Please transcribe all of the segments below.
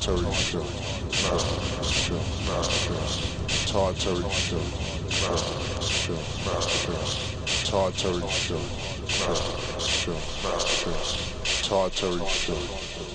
Tartary show. Show. Show. Tartary show. Show. Show. Tartary show. Show. Show. Tartary show.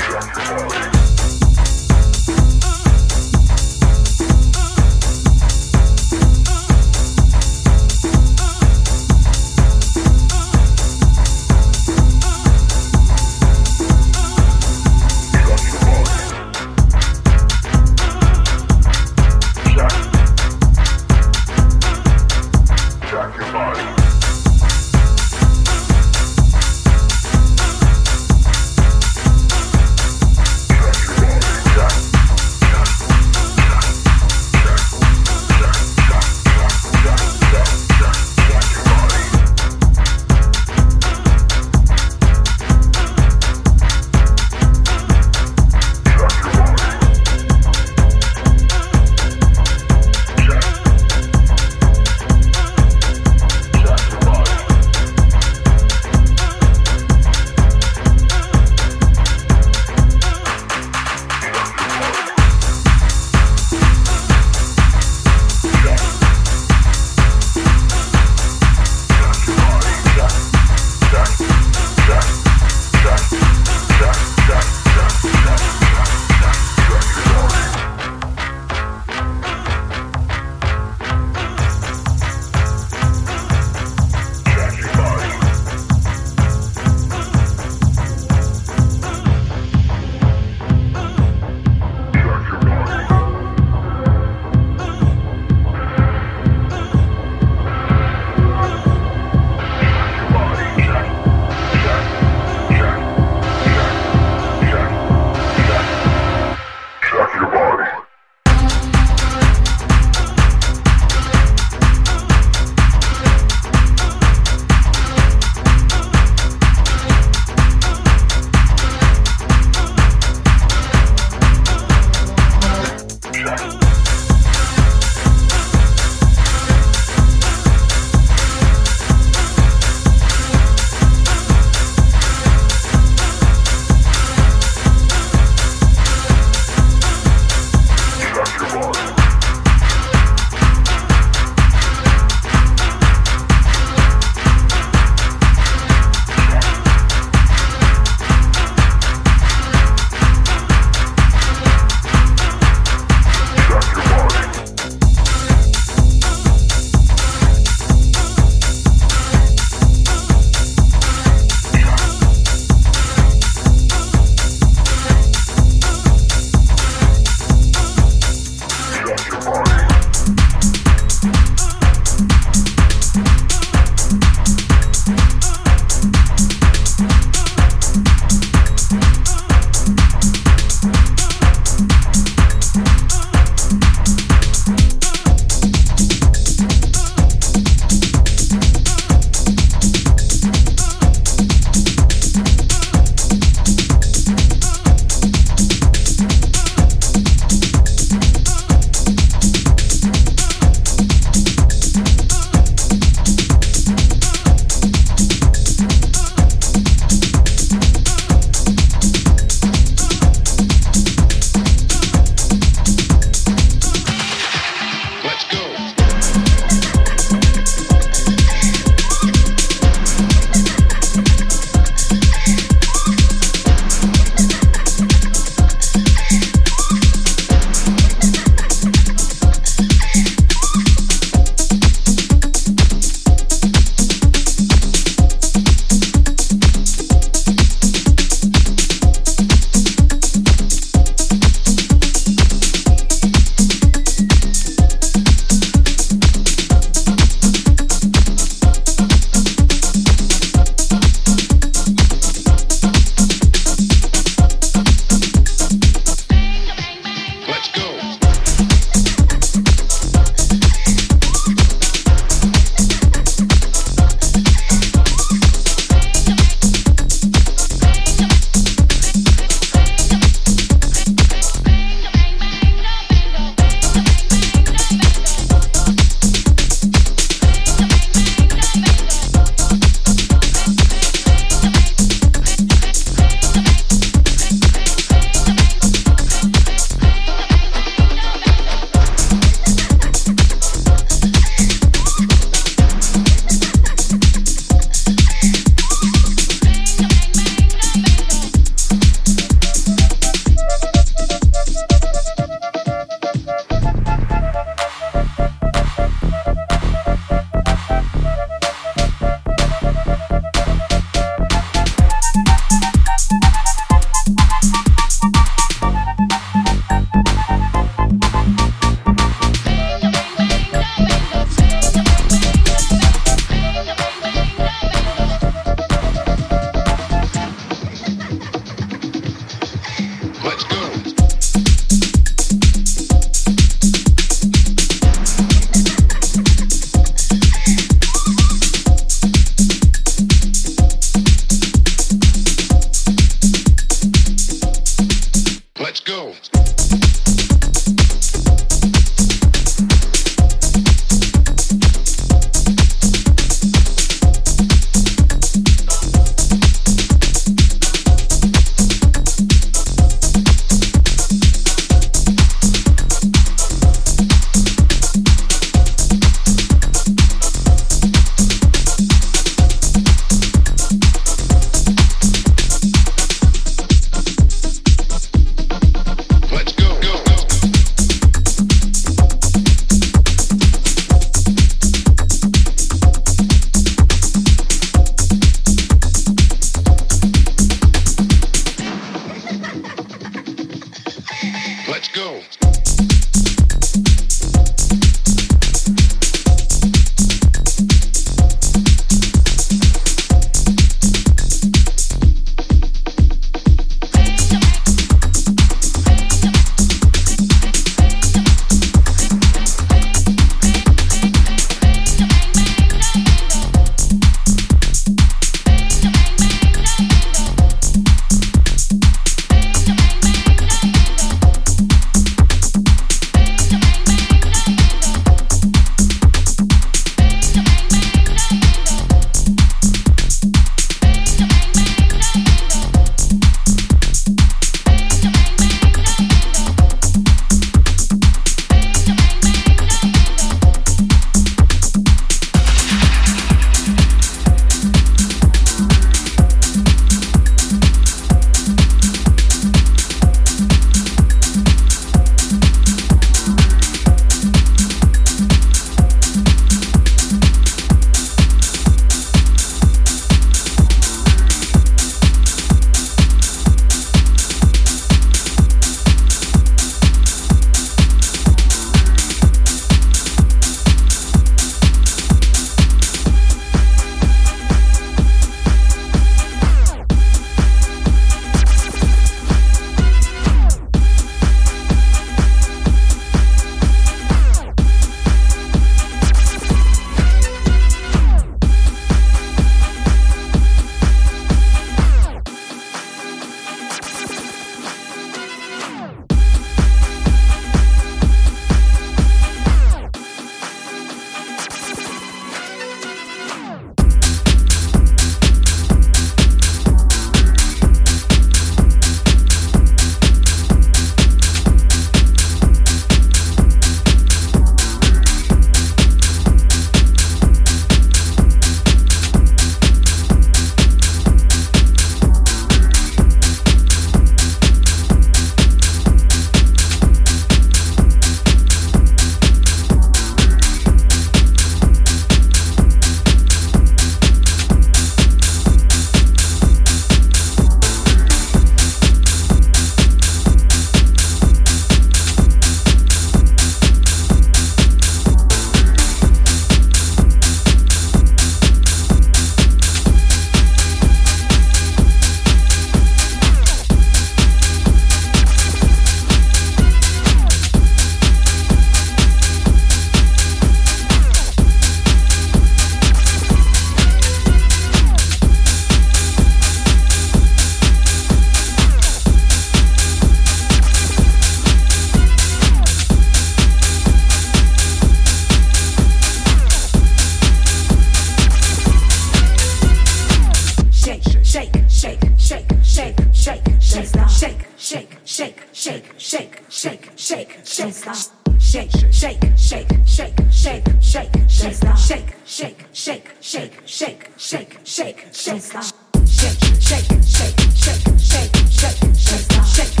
stop. Shake, shake, shake, shake, shake, shake, shake, shake, shake, shake, shake, shake, shake, shake, shake, shake, shake.